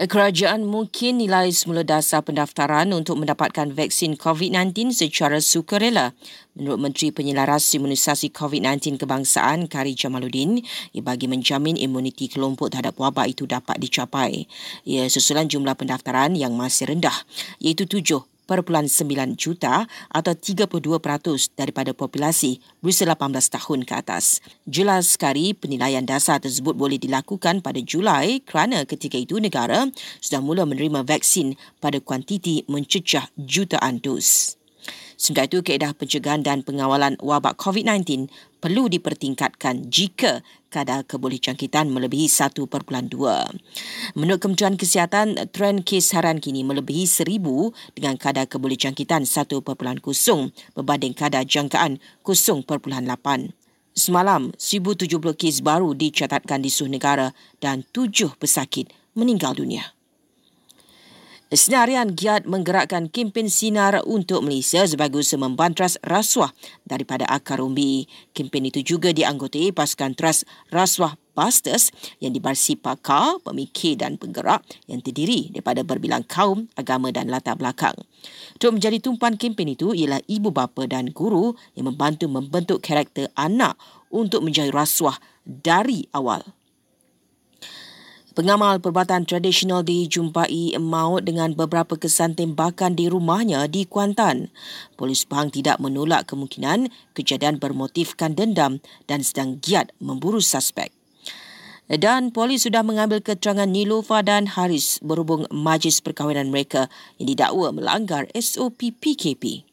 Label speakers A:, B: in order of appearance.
A: Kerajaan mungkin nilai semula dasar pendaftaran untuk mendapatkan vaksin COVID-19 secara sukarela. Menurut Menteri Penyelarasi Imunisasi COVID-19 Kebangsaan Kari Jamaluddin, ia bagi menjamin imuniti kelompok terhadap wabak itu dapat dicapai. Ia susulan jumlah pendaftaran yang masih rendah, iaitu 7 1.9 juta atau 32% daripada populasi berusia 18 tahun ke atas. Jelas sekali penilaian dasar tersebut boleh dilakukan pada Julai kerana ketika itu negara sudah mula menerima vaksin pada kuantiti mencecah jutaan dos. Sementara itu, keedah pencegahan dan pengawalan wabak COVID-19 perlu dipertingkatkan jika kadar kebolehjangkitan melebihi 1.2. Menurut Kementerian Kesihatan, trend kes harian kini melebihi 1,000 dengan kadar kebolehjangkitan 1.0 berbanding kadar jangkaan 0.8. Semalam, 1,070 kes baru dicatatkan di seluruh negara dan tujuh pesakit meninggal dunia. Senarian giat menggerakkan kempen sinar untuk Malaysia sebagai usaha membantras rasuah daripada akar umbi. Kempen itu juga dianggotai pasukan teras rasuah Busters yang dibarsi pakar, pemikir dan penggerak yang terdiri daripada berbilang kaum, agama dan latar belakang. Untuk menjadi tumpuan kempen itu ialah ibu bapa dan guru yang membantu membentuk karakter anak untuk menjauhi rasuah dari awal. Pengamal perubatan tradisional dijumpai maut dengan beberapa kesan tembakan di rumahnya di Kuantan. Polis Pahang tidak menolak kemungkinan kejadian bermotifkan dendam dan sedang giat memburu suspek. Dan polis sudah mengambil keterangan Nilofa dan Haris berhubung majlis perkahwinan mereka yang didakwa melanggar SOP PKP.